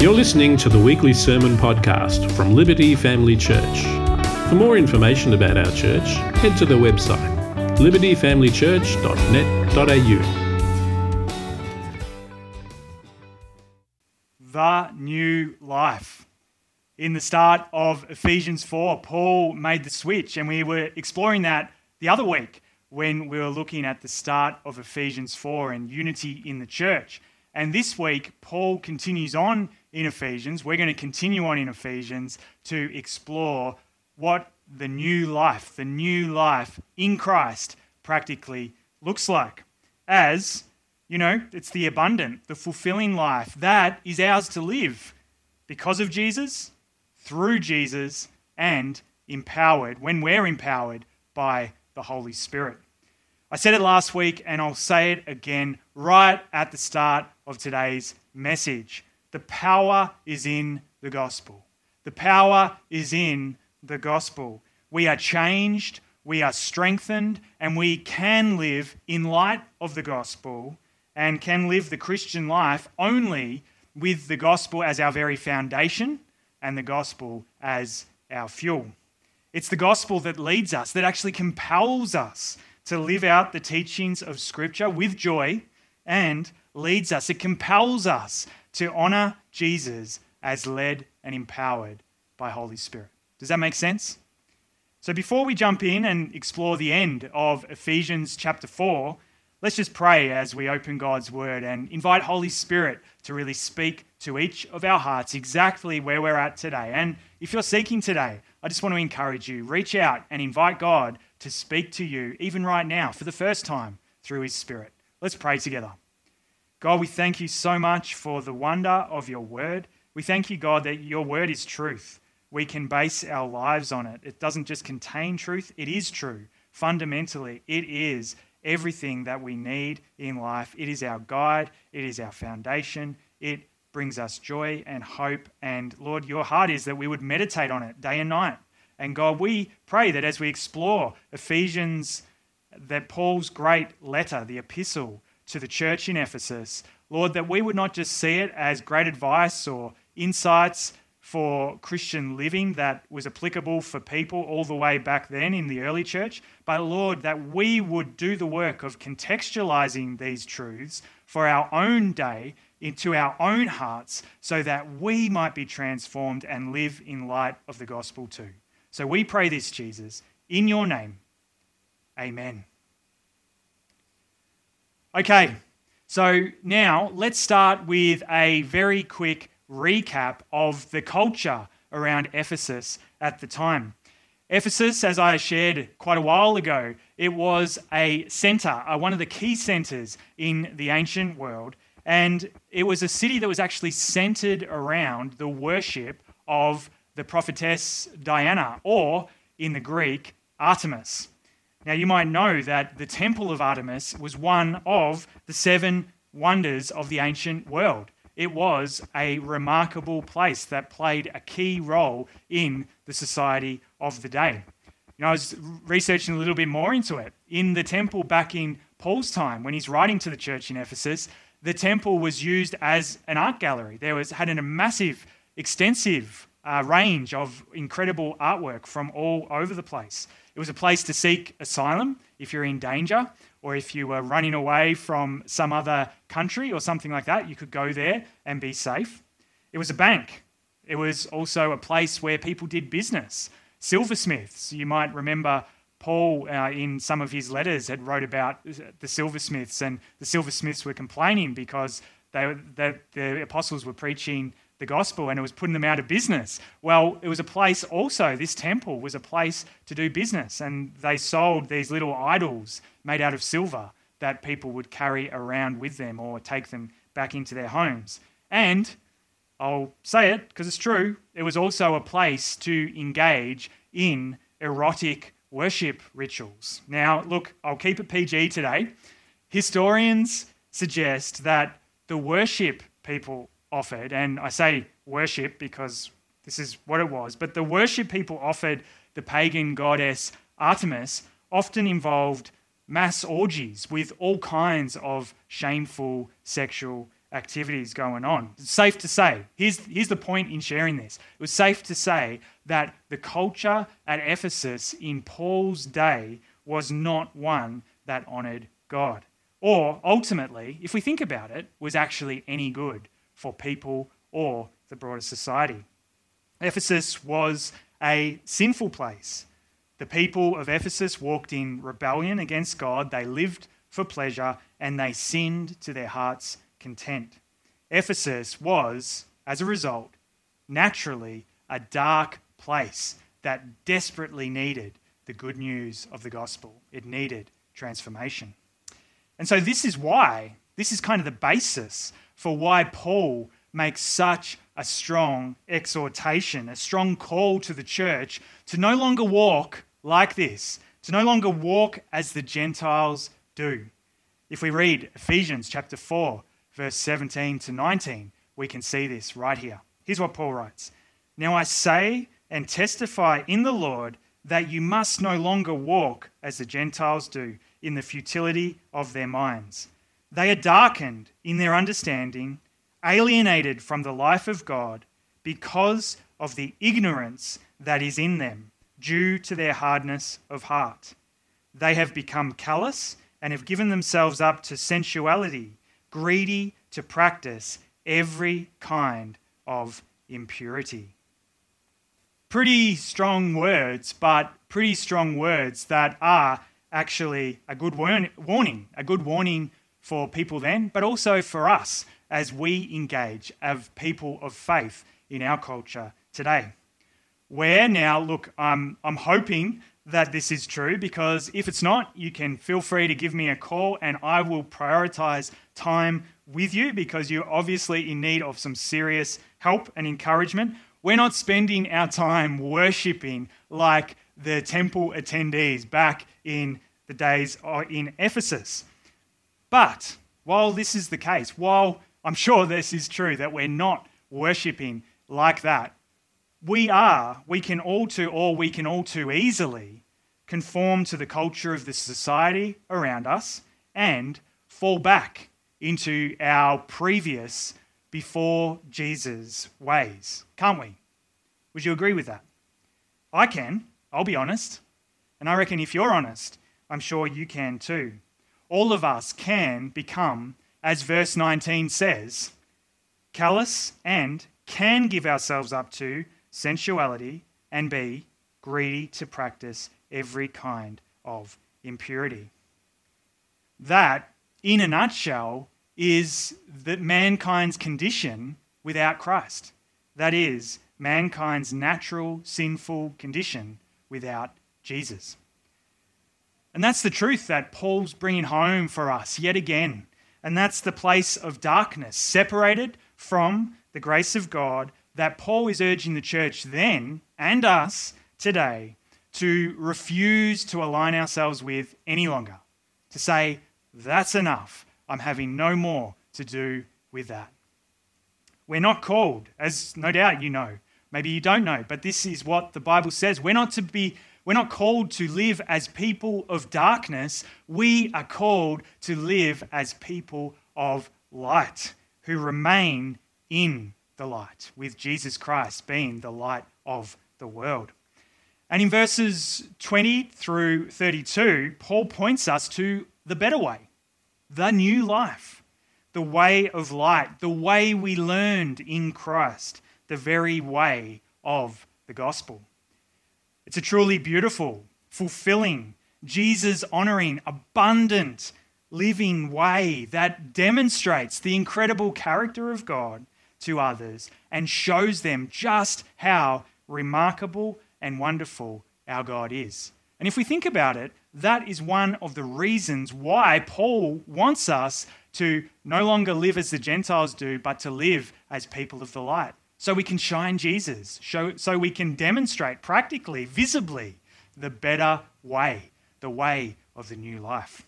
You're listening to the weekly sermon podcast from Liberty Family Church. For more information about our church, head to the website libertyfamilychurch.net.au. the new life. In the start of Ephesians 4, Paul made the switch, and we were exploring that the other week when we were looking at the start of Ephesians 4 and unity in the church. And this week, Paul continues on in Ephesians. We're going to continue on in Ephesians to explore what the new life, the new life in Christ practically looks like. As, you know, it's the abundant, the fulfilling life that is ours to live because of Jesus, through Jesus, and empowered when we're empowered by the Holy Spirit. I said it last week and I'll say it again right at the start of today's message. The power is in the gospel. The power is in the gospel. We are changed, we are strengthened, and we can live in light of the gospel and can live the Christian life only with the gospel as our very foundation and the gospel as our fuel. It's the gospel that leads us, that actually compels us to live out the teachings of Scripture with joy and leads us. It compels us to honor Jesus as led and empowered by Holy Spirit. Does that make sense? So before we jump in and explore the end of Ephesians chapter 4, let's just pray as we open God's word and invite Holy Spirit to really speak to each of our hearts exactly where we're at today. And if you're seeking today, I just want to encourage you reach out and invite God to speak to you, even right now, for the first time through His Spirit. Let's pray together. God, we thank you so much for the wonder of your word. We thank you, God, that your word is truth. We can base our lives on it. It doesn't just contain truth, it is true. Fundamentally, it is everything that we need in life. It is our guide, it is our foundation, it brings us joy and hope. And Lord, your heart is that we would meditate on it day and night. And God, we pray that as we explore Ephesians, that Paul's great letter, the epistle to the church in Ephesus, Lord, that we would not just see it as great advice or insights for Christian living that was applicable for people all the way back then in the early church, but Lord, that we would do the work of contextualizing these truths for our own day into our own hearts so that we might be transformed and live in light of the gospel too. So we pray this, Jesus, in your name. Amen. Okay, so now let's start with a very quick recap of the culture around Ephesus at the time. Ephesus, as I shared quite a while ago, it was a center, uh, one of the key centers in the ancient world. And it was a city that was actually centered around the worship of the prophetess Diana, or in the Greek, Artemis. Now, you might know that the Temple of Artemis was one of the seven wonders of the ancient world. It was a remarkable place that played a key role in the society of the day. You know, I was researching a little bit more into it. In the temple back in Paul's time, when he's writing to the church in Ephesus, the temple was used as an art gallery. There was had a massive, extensive uh, range of incredible artwork from all over the place. It was a place to seek asylum if you're in danger or if you were running away from some other country or something like that. You could go there and be safe. It was a bank. It was also a place where people did business. Silversmiths, you might remember Paul, uh, in some of his letters, had wrote about the silversmiths, and the silversmiths were complaining because they, they, the apostles were preaching the gospel and it was putting them out of business. Well, it was a place also, this temple was a place to do business, and they sold these little idols made out of silver that people would carry around with them or take them back into their homes. And I'll say it because it's true, it was also a place to engage in erotic worship rituals. Now, look, I'll keep it PG today. Historians suggest that the worship people offered, and I say worship because this is what it was, but the worship people offered the pagan goddess Artemis often involved mass orgies with all kinds of shameful sexual activities going on. It's safe to say, here's, here's the point in sharing this. It was safe to say that the culture at Ephesus in Paul's day was not one that honored God. Or ultimately, if we think about it, was actually any good for people or the broader society. Ephesus was a sinful place. The people of Ephesus walked in rebellion against God. They lived for pleasure and they sinned to their heart's content. Ephesus was, as a result, naturally a dark place that desperately needed the good news of the gospel. It needed transformation. And so, this is why, this is kind of the basis for why Paul makes such a strong exhortation, a strong call to the church to no longer walk like this, to no longer walk as the Gentiles do. If we read Ephesians chapter 4, verse 17 to 19, we can see this right here. Here's what Paul writes Now I say and testify in the Lord that you must no longer walk as the Gentiles do in the futility of their minds. They are darkened in their understanding alienated from the life of God because of the ignorance that is in them due to their hardness of heart. They have become callous and have given themselves up to sensuality, greedy to practice every kind of impurity. Pretty strong words, but pretty strong words that are actually a good warning, a good warning for people then, but also for us as we engage as people of faith in our culture today. Where now, look, I'm, I'm hoping that this is true because if it's not, you can feel free to give me a call and I will prioritize time with you because you're obviously in need of some serious help and encouragement. We're not spending our time worshipping like the temple attendees back in the days uh, in Ephesus. But while this is the case, while I'm sure this is true that we're not worshipping like that. We are, we can all too, or we can all too easily conform to the culture of the society around us and fall back into our previous before Jesus ways, can't we? Would you agree with that? I can, I'll be honest. And I reckon if you're honest, I'm sure you can too. All of us can become as verse 19 says, callous and can give ourselves up to sensuality and be greedy to practice every kind of impurity. That, in a nutshell, is that mankind's condition without Christ. That is, mankind's natural sinful condition without Jesus. And that's the truth that Paul's bringing home for us yet again and that's the place of darkness, separated from the grace of God that Paul is urging the church then and us today to refuse to align ourselves with any longer. To say, that's enough. I'm having no more to do with that. We're not called, as no doubt you know. Maybe you don't know, but this is what the Bible says. We're not to be we're not called to live as people of darkness. We are called to live as people of light who remain in the light, with Jesus Christ being the light of the world. And in verses 20 through 32, Paul points us to the better way, the new life, the way of light, the way we learned in Christ, the very way of the gospel. It's a truly beautiful, fulfilling, Jesus honoring, abundant, living way that demonstrates the incredible character of God to others and shows them just how remarkable and wonderful our God is. And if we think about it, that is one of the reasons why Paul wants us to no longer live as the Gentiles do, but to live as people of the light so we can shine Jesus, show, so we can demonstrate practically, visibly, the better way, the way of the new life.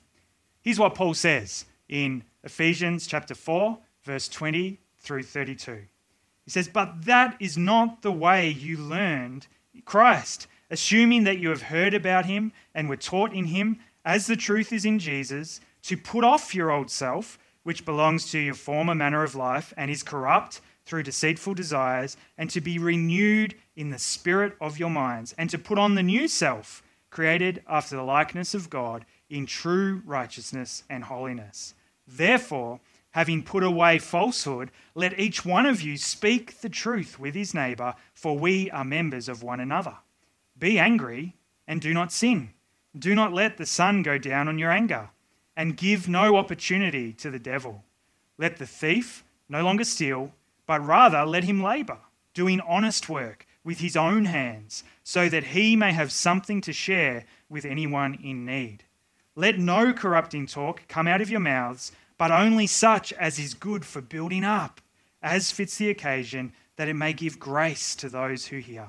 Here's what Paul says in Ephesians chapter 4, verse 20 through 32. He says, But that is not the way you learned Christ, assuming that you have heard about him and were taught in him, as the truth is in Jesus, to put off your old self which belongs to your former manner of life and is corrupt through deceitful desires, and to be renewed in the spirit of your minds, and to put on the new self, created after the likeness of God in true righteousness and holiness. Therefore, having put away falsehood, let each one of you speak the truth with his neighbor, for we are members of one another. Be angry and do not sin. Do not let the sun go down on your anger, and give no opportunity to the devil. Let the thief no longer steal, but rather let him labor, doing honest work with his own hands, so that he may have something to share with anyone in need. Let no corrupting talk come out of your mouths, but only such as is good for building up, as fits the occasion, that it may give grace to those who hear.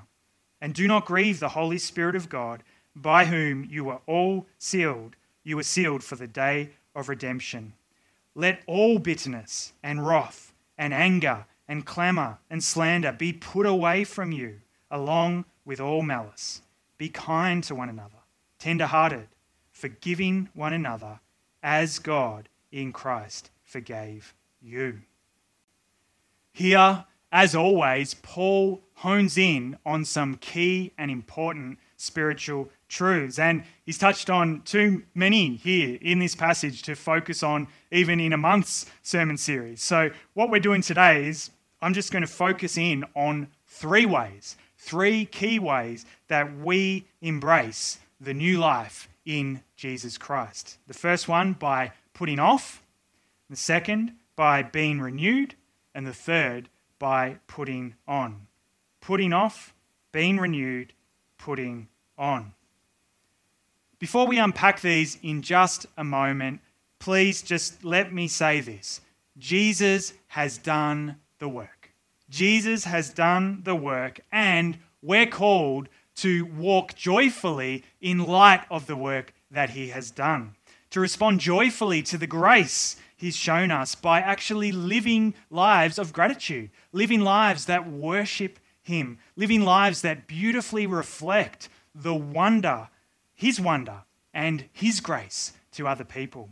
And do not grieve the Holy Spirit of God, by whom you were all sealed. You were sealed for the day of redemption. Let all bitterness and wrath and anger and clamour and slander be put away from you, along with all malice. Be kind to one another, tender hearted, forgiving one another, as God in Christ forgave you. Here, as always, Paul hones in on some key and important spiritual truths. And he's touched on too many here in this passage to focus on, even in a month's sermon series. So, what we're doing today is I'm just going to focus in on three ways, three key ways that we embrace the new life in Jesus Christ. The first one by putting off, the second by being renewed, and the third by putting on. Putting off, being renewed, putting on. Before we unpack these in just a moment, please just let me say this Jesus has done the work. Jesus has done the work, and we're called to walk joyfully in light of the work that he has done, to respond joyfully to the grace he's shown us by actually living lives of gratitude, living lives that worship him, living lives that beautifully reflect the wonder, his wonder, and his grace to other people.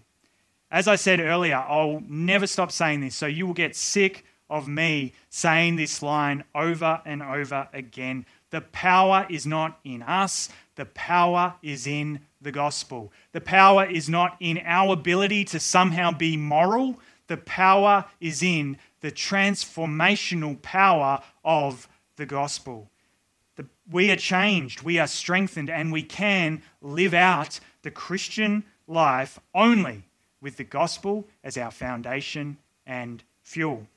As I said earlier, I'll never stop saying this, so you will get sick of me saying this line over and over again. The power is not in us, the power is in the gospel. The power is not in our ability to somehow be moral, the power is in the transformational power of the gospel. We are changed, we are strengthened, and we can live out the Christian life only with the gospel as our foundation and fuel.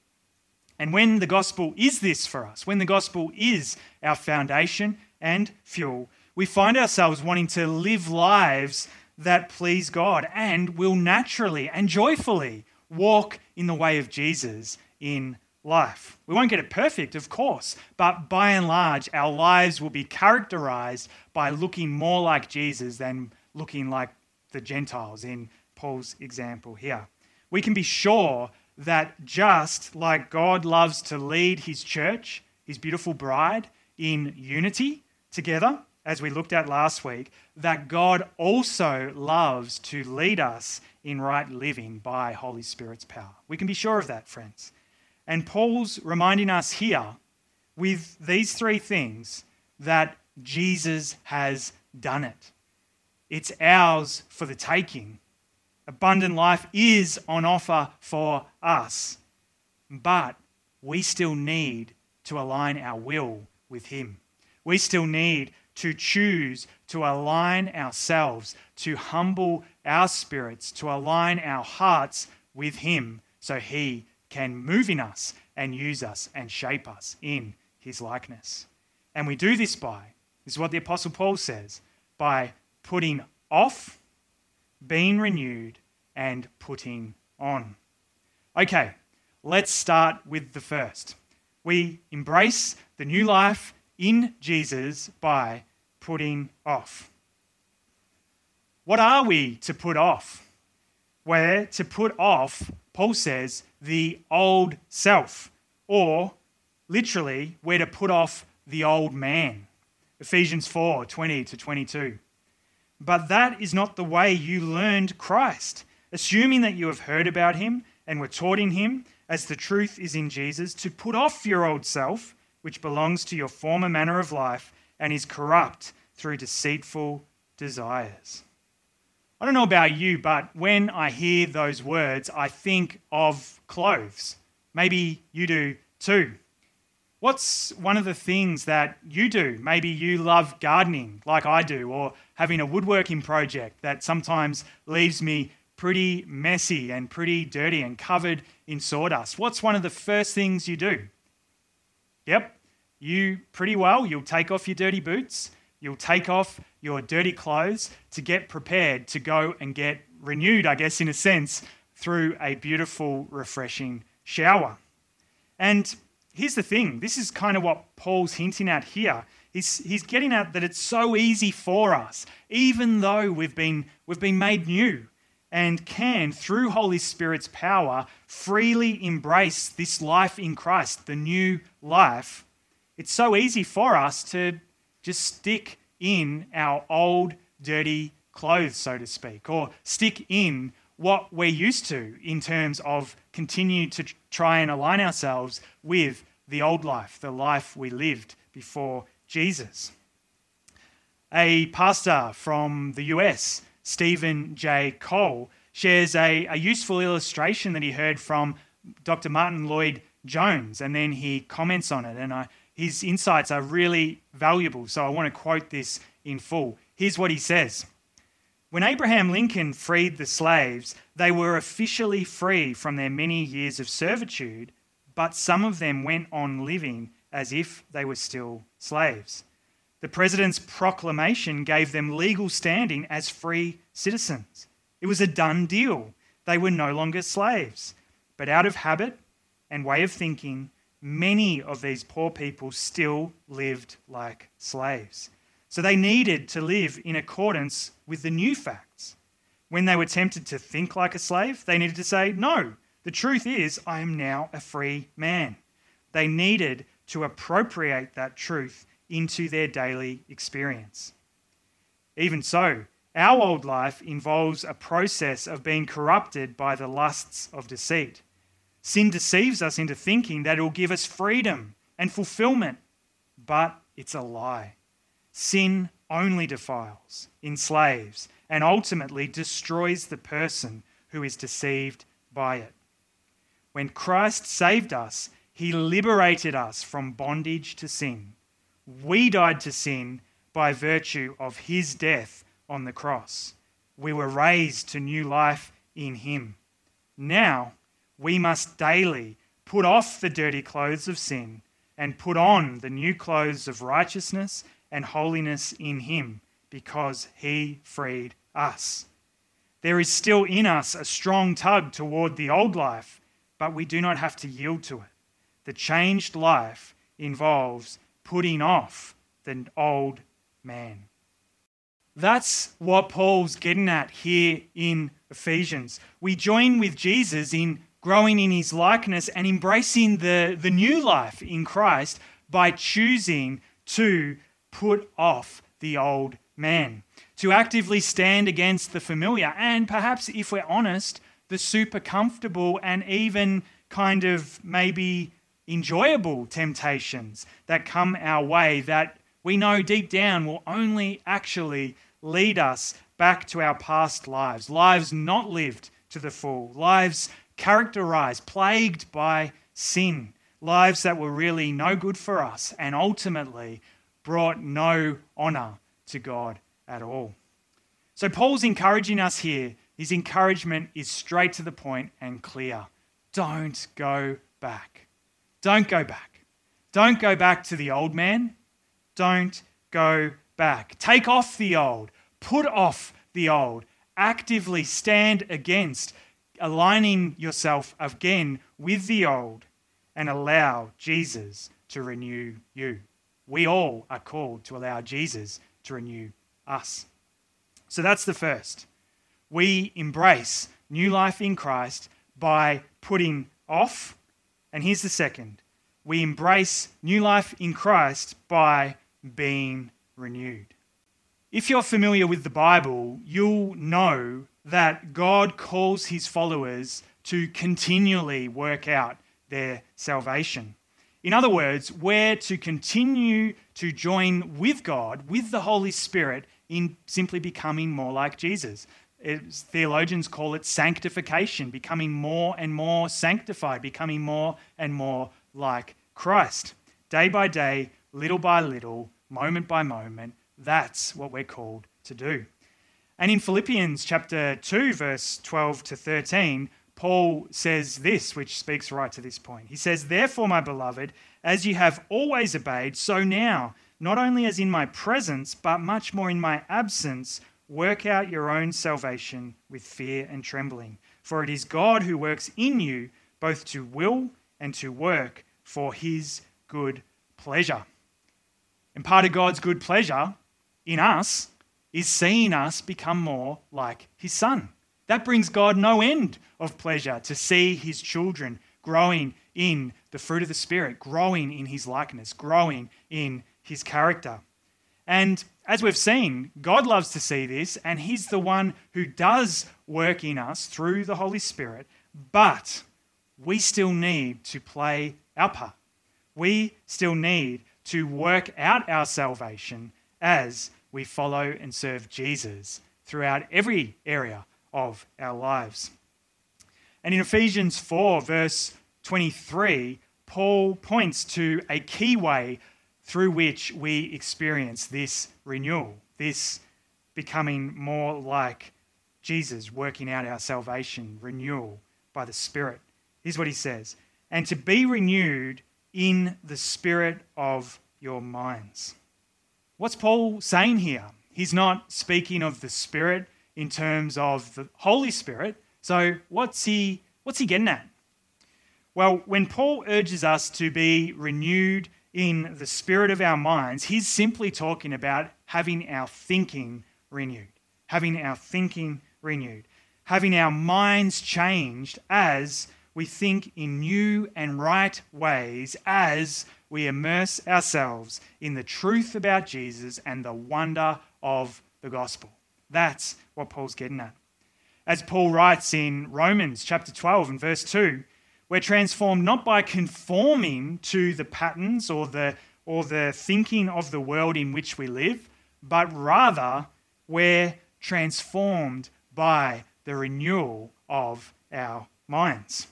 And when the gospel is this for us, when the gospel is our foundation and fuel, we find ourselves wanting to live lives that please God and will naturally and joyfully walk in the way of Jesus in life. We won't get it perfect, of course, but by and large, our lives will be characterized by looking more like Jesus than looking like the Gentiles in Paul's example here. We can be sure that just like God loves to lead his church, his beautiful bride, in unity together, as we looked at last week, that God also loves to lead us in right living by Holy Spirit's power. We can be sure of that, friends. And Paul's reminding us here with these three things that Jesus has done it. It's ours for the taking. Abundant life is on offer for us. But we still need to align our will with Him. We still need to choose to align ourselves, to humble our spirits, to align our hearts with Him so He can move in us and use us and shape us in His likeness. And we do this by, this is what the Apostle Paul says, by putting off, being renewed, and putting on. Okay, let's start with the first. We embrace the new life in Jesus by putting off. What are we to put off? We're to put off, Paul says, the old self, or literally, we're to put off the old man. Ephesians 4 20 to 22. But that is not the way you learned Christ, assuming that you have heard about him and were taught in him, as the truth is in Jesus, to put off your old self, which belongs to your former manner of life and is corrupt through deceitful desires. I don't know about you, but when I hear those words, I think of clothes. Maybe you do too. What's one of the things that you do? Maybe you love gardening like I do, or having a woodworking project that sometimes leaves me pretty messy and pretty dirty and covered in sawdust. What's one of the first things you do? Yep, you pretty well, you'll take off your dirty boots, you'll take off your dirty clothes to get prepared to go and get renewed, I guess, in a sense, through a beautiful, refreshing shower. And here's the thing this is kind of what Paul's hinting at here. He's, he's getting at that it's so easy for us, even though we've been, we've been made new and can, through Holy Spirit's power, freely embrace this life in Christ, the new life. It's so easy for us to just stick in our old, dirty clothes, so to speak, or stick in what we're used to in terms of continue to try and align ourselves with the old life, the life we lived before Jesus. A pastor from the US, Steven J. Cole, shares a, a useful illustration that he heard from Dr. Martin Lloyd Jones, and then he comments on it. And I, his insights are really valuable, so I want to quote this in full. Here's what he says When Abraham Lincoln freed the slaves, they were officially free from their many years of servitude, but some of them went on living as if they were still slaves. The president's proclamation gave them legal standing as free citizens. It was a done deal. They were no longer slaves. But out of habit and way of thinking, many of these poor people still lived like slaves. So they needed to live in accordance with the new facts. When they were tempted to think like a slave, they needed to say, No, the truth is, I am now a free man. They needed to appropriate that truth into their daily experience. Even so, our old life involves a process of being corrupted by the lusts of deceit. Sin deceives us into thinking that it will give us freedom and fulfillment, but it's a lie. Sin only defiles, enslaves, and ultimately destroys the person who is deceived by it. When Christ saved us, he liberated us from bondage to sin. We died to sin by virtue of his death on the cross. We were raised to new life in him. Now, we must daily put off the dirty clothes of sin and put on the new clothes of righteousness and holiness in Him because He freed us. There is still in us a strong tug toward the old life, but we do not have to yield to it. The changed life involves putting off the old man. That's what Paul's getting at here in Ephesians. We join with Jesus in growing in his likeness and embracing the, the new life in Christ by choosing to put off the old man, to actively stand against the familiar, and perhaps, if we're honest, the super comfortable and even kind of maybe enjoyable temptations that come our way that we know deep down will only actually lead us back to our past lives, lives not lived to the full, lives characterized, plagued by sin, lives that were really no good for us, and ultimately brought no honor to God at all. So, Paul's encouraging us here. His encouragement is straight to the point and clear. Don't go back. Don't go back. Don't go back to the old man. Don't go back. Take off the old. Put off the old. Actively stand against aligning yourself again with the old and allow Jesus to renew you we all are called to allow Jesus to renew us. So that's the first. We embrace new life in Christ by putting off. And here's the second we embrace new life in Christ by being renewed. If you're familiar with the Bible, you'll know that God calls his followers to continually work out their salvation. In other words, we're to continue to join with God, with the Holy Spirit, in simply becoming more like Jesus. It's, theologians call it sanctification, becoming more and more sanctified, becoming more and more like Christ. Day by day, little by little, moment by moment, that's what we're called to do. And in Philippians chapter 2, verse 12 to 13, Paul says this, which speaks right to this point. He says, Therefore, my beloved, as you have always obeyed, so now, not only as in my presence, but much more in my absence, work out your own salvation with fear and trembling. For it is God who works in you both to will and to work for his good pleasure. And part of God's good pleasure in us is seeing us become more like his son. That brings God no end of pleasure to see his children growing in the fruit of the Spirit, growing in his likeness, growing in his character. And as we've seen, God loves to see this, and he's the one who does work in us through the Holy Spirit, but we still need to play our part. We still need to work out our salvation as we follow and serve Jesus throughout every area of our lives. And in Ephesians 4, verse 23, Paul points to a key way through which we experience this renewal, this becoming more like Jesus, working out our salvation, renewal by the Spirit. Here's what he says And to be renewed in the spirit of your minds. What's Paul saying here? He's not speaking of the Spirit in terms of the Holy Spirit. So what's he what's he getting at? Well, when Paul urges us to be renewed in the spirit of our minds, he's simply talking about having our thinking renewed. Having our thinking renewed. Having our minds changed as we think in new and right ways, as we immerse ourselves in the truth about Jesus and the wonder of the gospel. That's what Paul's getting at. As Paul writes in Romans chapter 12 and verse 2, we're transformed not by conforming to the patterns or the, or the thinking of the world in which we live, but rather we're transformed by the renewal of our minds.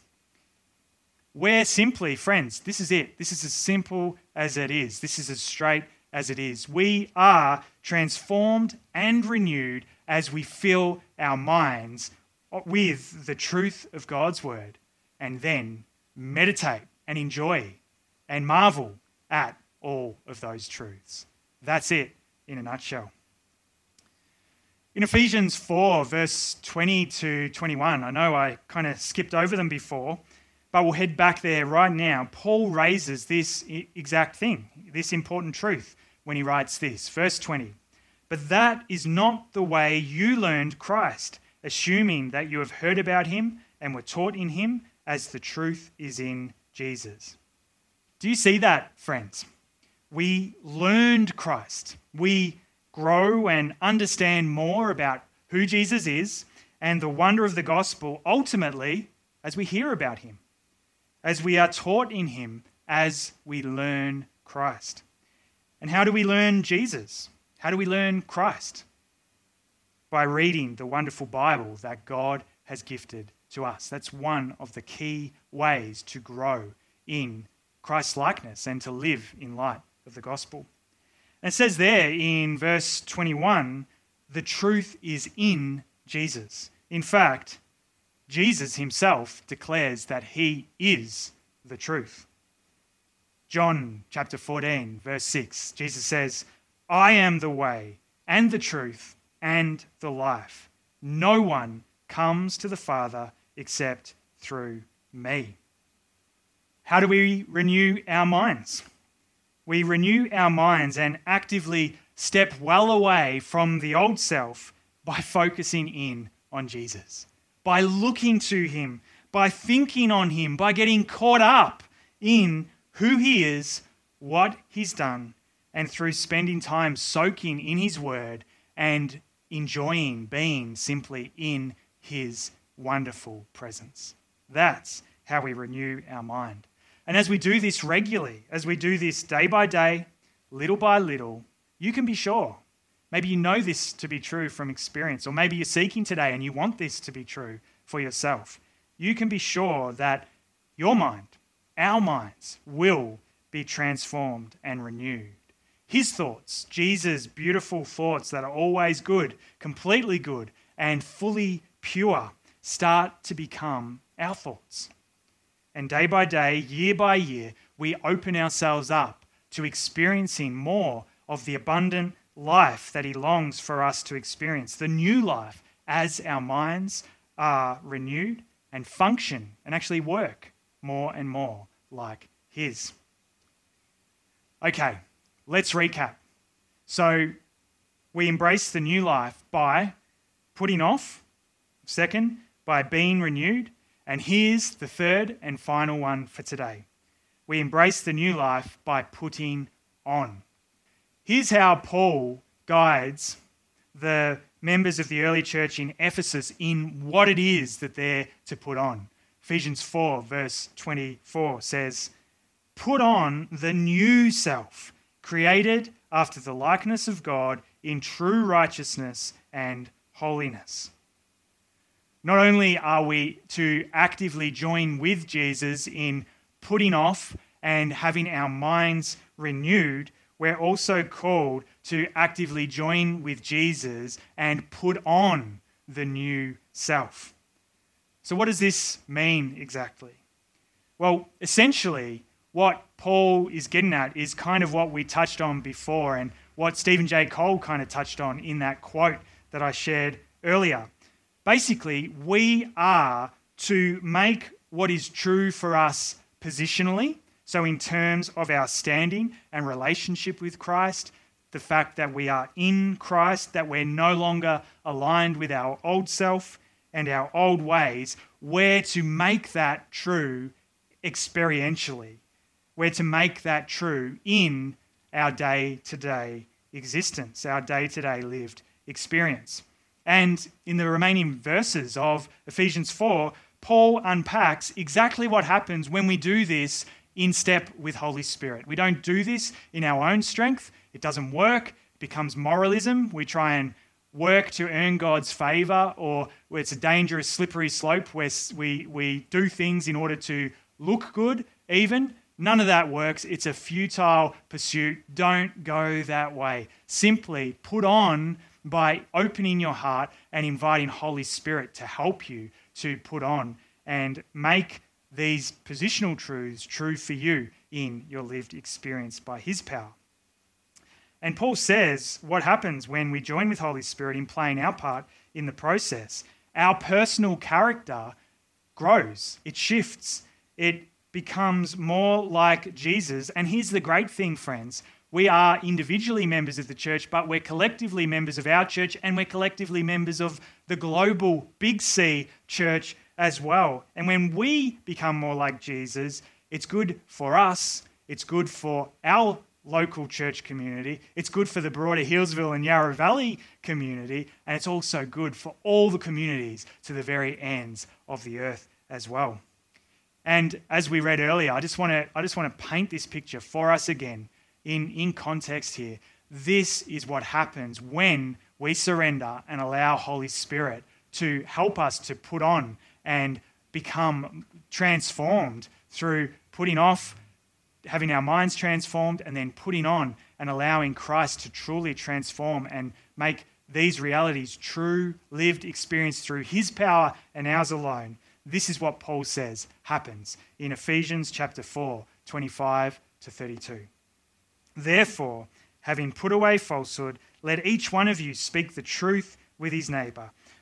We're simply, friends, this is it. This is as simple as it is. This is as straight as it is. We are transformed and renewed as we fill our minds with the truth of God's word and then meditate and enjoy and marvel at all of those truths. That's it in a nutshell. In Ephesians 4, verse 20 to 21, I know I kind of skipped over them before, but we'll head back there right now. Paul raises this exact thing, this important truth, when he writes this. Verse 20 but that is not the way you learned Christ, assuming that you have heard about him and were taught in him as the truth is in Jesus. Do you see that, friends? We learned Christ. We grow and understand more about who Jesus is and the wonder of the gospel ultimately as we hear about him, as we are taught in him, as we learn Christ. And how do we learn Jesus? How do we learn Christ? By reading the wonderful Bible that God has gifted to us. That's one of the key ways to grow in Christ's likeness and to live in light of the gospel. And it says there in verse 21 the truth is in Jesus. In fact, Jesus himself declares that he is the truth. John chapter 14, verse 6, Jesus says, I am the way and the truth and the life. No one comes to the Father except through me. How do we renew our minds? We renew our minds and actively step well away from the old self by focusing in on Jesus, by looking to him, by thinking on him, by getting caught up in who he is, what he's done, and through spending time soaking in His Word and enjoying being simply in His wonderful presence. That's how we renew our mind. And as we do this regularly, as we do this day by day, little by little, you can be sure. Maybe you know this to be true from experience, or maybe you're seeking today and you want this to be true for yourself. You can be sure that your mind, our minds, will be transformed and renewed. His thoughts, Jesus' beautiful thoughts that are always good, completely good, and fully pure, start to become our thoughts. And day by day, year by year, we open ourselves up to experiencing more of the abundant life that He longs for us to experience, the new life as our minds are renewed and function and actually work more and more like His. Okay, let's recap. So, we embrace the new life by putting off, second, by being renewed, and here's the third and final one for today. We embrace the new life by putting on. Here's how Paul guides the members of the early church in Ephesus in what it is that they're to put on. Ephesians 4, verse 24 says, Put on the new self, created after the likeness of God in true righteousness and holiness. Not only are we to actively join with Jesus in putting off and having our minds renewed, we're also called to actively join with Jesus and put on the new self. So, what does this mean exactly? Well, essentially, what Paul is getting at is kind of what we touched on before and what Steven J. Cole kind of touched on in that quote that I shared earlier. Basically, we are to make what is true for us positionally. So, in terms of our standing and relationship with Christ, the fact that we are in Christ, that we're no longer aligned with our old self and our old ways, we're to make that true experientially. We're to make that true in our day to day existence, our day to day lived experience. And in the remaining verses of Ephesians 4, Paul unpacks exactly what happens when we do this in step with Holy Spirit. We don't do this in our own strength, it doesn't work, it becomes moralism. We try and work to earn God's favor, or it's a dangerous, slippery slope where we, we do things in order to look good, even. None of that works. It's a futile pursuit. Don't go that way. Simply put on by opening your heart and inviting Holy Spirit to help you to put on and make these positional truths true for you in your lived experience by His power. And Paul says what happens when we join with Holy Spirit in playing our part in the process. Our personal character grows, it shifts, it becomes more like Jesus. And here's the great thing, friends we are individually members of the church, but we're collectively members of our church and we're collectively members of the global Big C church as well. And when we become more like Jesus, it's good for us, it's good for our local church community, it's good for the broader Healesville and Yarra Valley community, and it's also good for all the communities to the very ends of the earth as well. And as we read earlier, I just want to I just want to paint this picture for us again in, in context here. This is what happens when we surrender and allow Holy Spirit to help us to put on and become transformed through putting off, having our minds transformed, and then putting on and allowing Christ to truly transform and make these realities true, lived experience through his power and ours alone. This is what Paul says happens in Ephesians chapter 4, 25 to 32. Therefore, having put away falsehood, let each one of you speak the truth with his neighbor,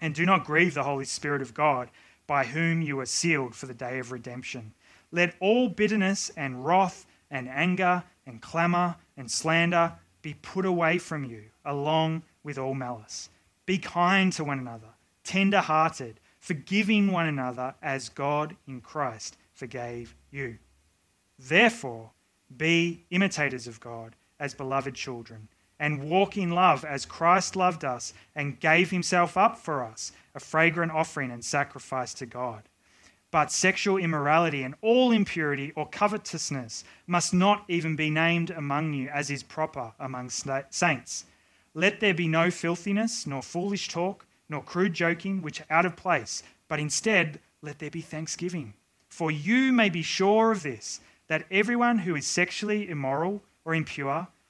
And do not grieve the Holy Spirit of God, by whom you are sealed for the day of redemption. Let all bitterness and wrath and anger and clamour and slander be put away from you, along with all malice. Be kind to one another, tender hearted, forgiving one another as God in Christ forgave you. Therefore, be imitators of God as beloved children, and walk in love as Christ loved us and gave himself up for us, a fragrant offering and sacrifice to God. But sexual immorality and all impurity or covetousness must not even be named among you as is proper among saints. Let there be no filthiness, nor foolish talk, nor crude joking, which are out of place, but instead let there be thanksgiving. For you may be sure of this, that everyone who is sexually immoral or impure,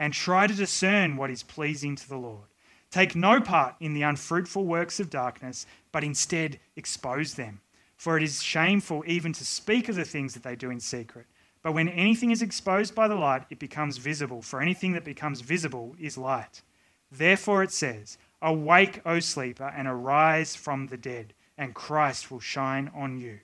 and try to discern what is pleasing to the Lord. Take no part in the unfruitful works of darkness, but instead expose them. For it is shameful even to speak of the things that they do in secret. But when anything is exposed by the light, it becomes visible, for anything that becomes visible is light. Therefore it says, Awake, O sleeper, and arise from the dead, and Christ will shine on you.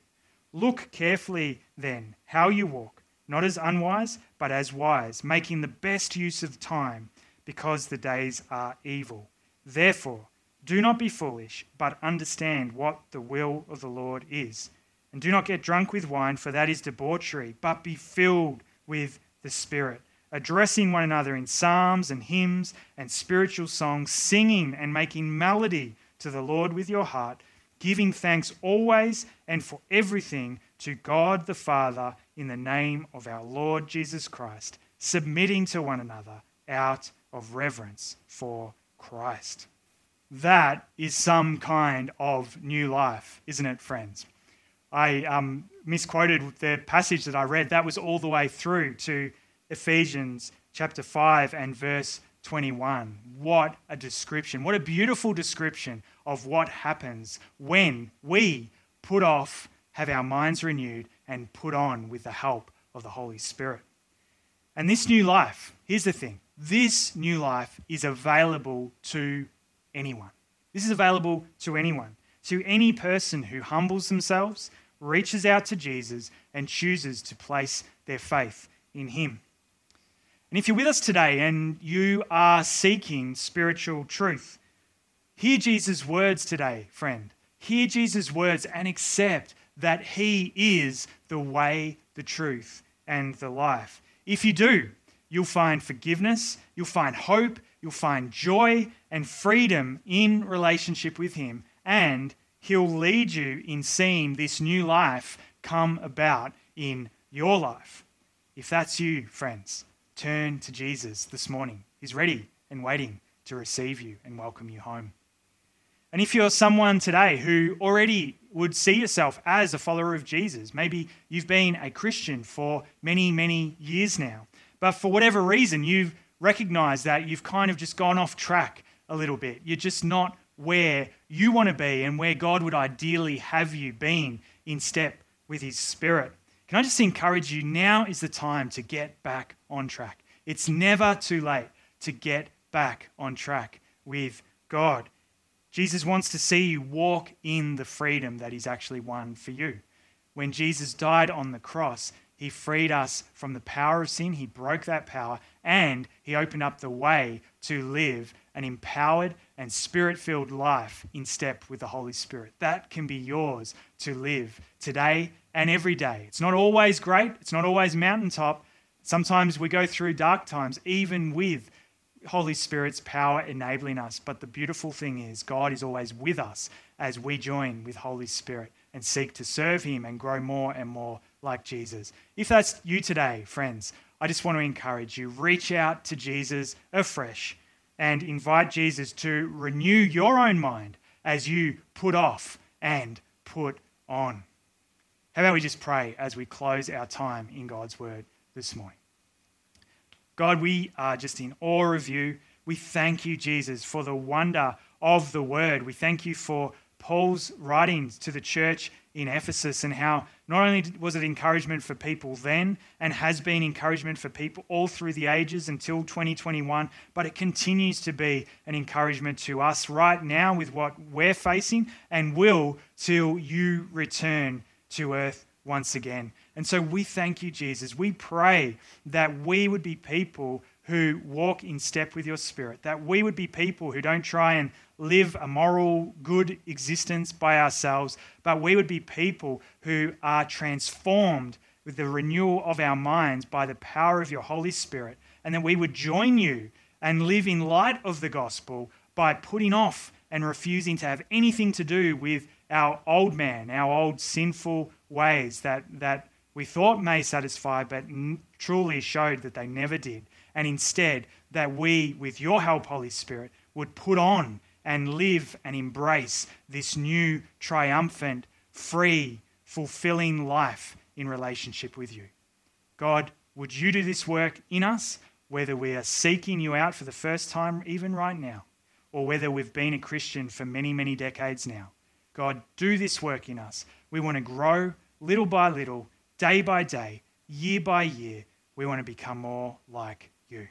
Look carefully then how you walk, not as unwise, but as wise, making the best use of time, because the days are evil. Therefore, do not be foolish, but understand what the will of the Lord is. And do not get drunk with wine, for that is debauchery, but be filled with the Spirit, addressing one another in psalms and hymns and spiritual songs, singing and making melody to the Lord with your heart, giving thanks always and for everything to God the Father in the name of our Lord Jesus Christ, submitting to one another out of reverence for Christ. That is some kind of new life, isn't it, friends? I um, misquoted the passage that I read. That was all the way through to Ephesians chapter 5 and verse 21. What a description. What a beautiful description of what happens when we put off, have our minds renewed, and put on with the help of the Holy Spirit. And this new life, here's the thing this new life is available to anyone. This is available to anyone, to any person who humbles themselves, reaches out to Jesus, and chooses to place their faith in Him. And if you're with us today and you are seeking spiritual truth, hear Jesus' words today, friend. Hear Jesus' words and accept that He is the way, the truth, and the life. If you do, You'll find forgiveness, you'll find hope, you'll find joy and freedom in relationship with Him, and He'll lead you in seeing this new life come about in your life. If that's you, friends, turn to Jesus this morning. He's ready and waiting to receive you and welcome you home. And if you're someone today who already would see yourself as a follower of Jesus, maybe you've been a Christian for many, many years now, but for whatever reason, you've recognized that you've kind of just gone off track a little bit. You're just not where you want to be and where God would ideally have you been in step with His Spirit. Can I just encourage you? Now is the time to get back on track. It's never too late to get back on track with God. Jesus wants to see you walk in the freedom that He's actually won for you. When Jesus died on the cross, he freed us from the power of sin. He broke that power and he opened up the way to live an empowered and spirit filled life in step with the Holy Spirit. That can be yours to live today and every day. It's not always great, it's not always mountaintop. Sometimes we go through dark times, even with Holy Spirit's power enabling us. But the beautiful thing is, God is always with us as we join with Holy Spirit and seek to serve Him and grow more and more like Jesus. If that's you today, friends, I just want to encourage you reach out to Jesus afresh and invite Jesus to renew your own mind as you put off and put on. How about we just pray as we close our time in God's word this morning? God, we are just in awe of you. We thank you, Jesus, for the wonder of the word. We thank you for Paul's writings to the church in Ephesus and how not only was it encouragement for people then and has been encouragement for people all through the ages until 2021, but it continues to be an encouragement to us right now with what we're facing and will till you return to earth once again. And so we thank you, Jesus. We pray that we would be people who walk in step with your spirit, that we would be people who don't try and live a moral, good existence by ourselves, but we would be people who are transformed with the renewal of our minds by the power of your Holy Spirit, and that we would join you and live in light of the gospel by putting off and refusing to have anything to do with our old man, our old sinful ways that, that we thought may satisfy, but truly showed that they never did. And instead, that we, with your help, Holy Spirit, would put on and live and embrace this new, triumphant, free, fulfilling life in relationship with you. God, would you do this work in us, whether we are seeking you out for the first time, even right now, or whether we've been a Christian for many, many decades now? God, do this work in us. We want to grow little by little, day by day, year by year. We want to become more like you.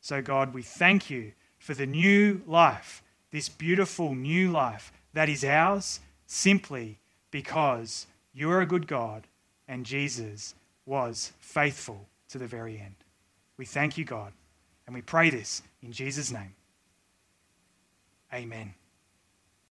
So, God, we thank you for the new life this beautiful new life that is ours simply because you are a good God and Jesus was faithful to the very end. We thank you, God, and we pray this in Jesus' name. Amen.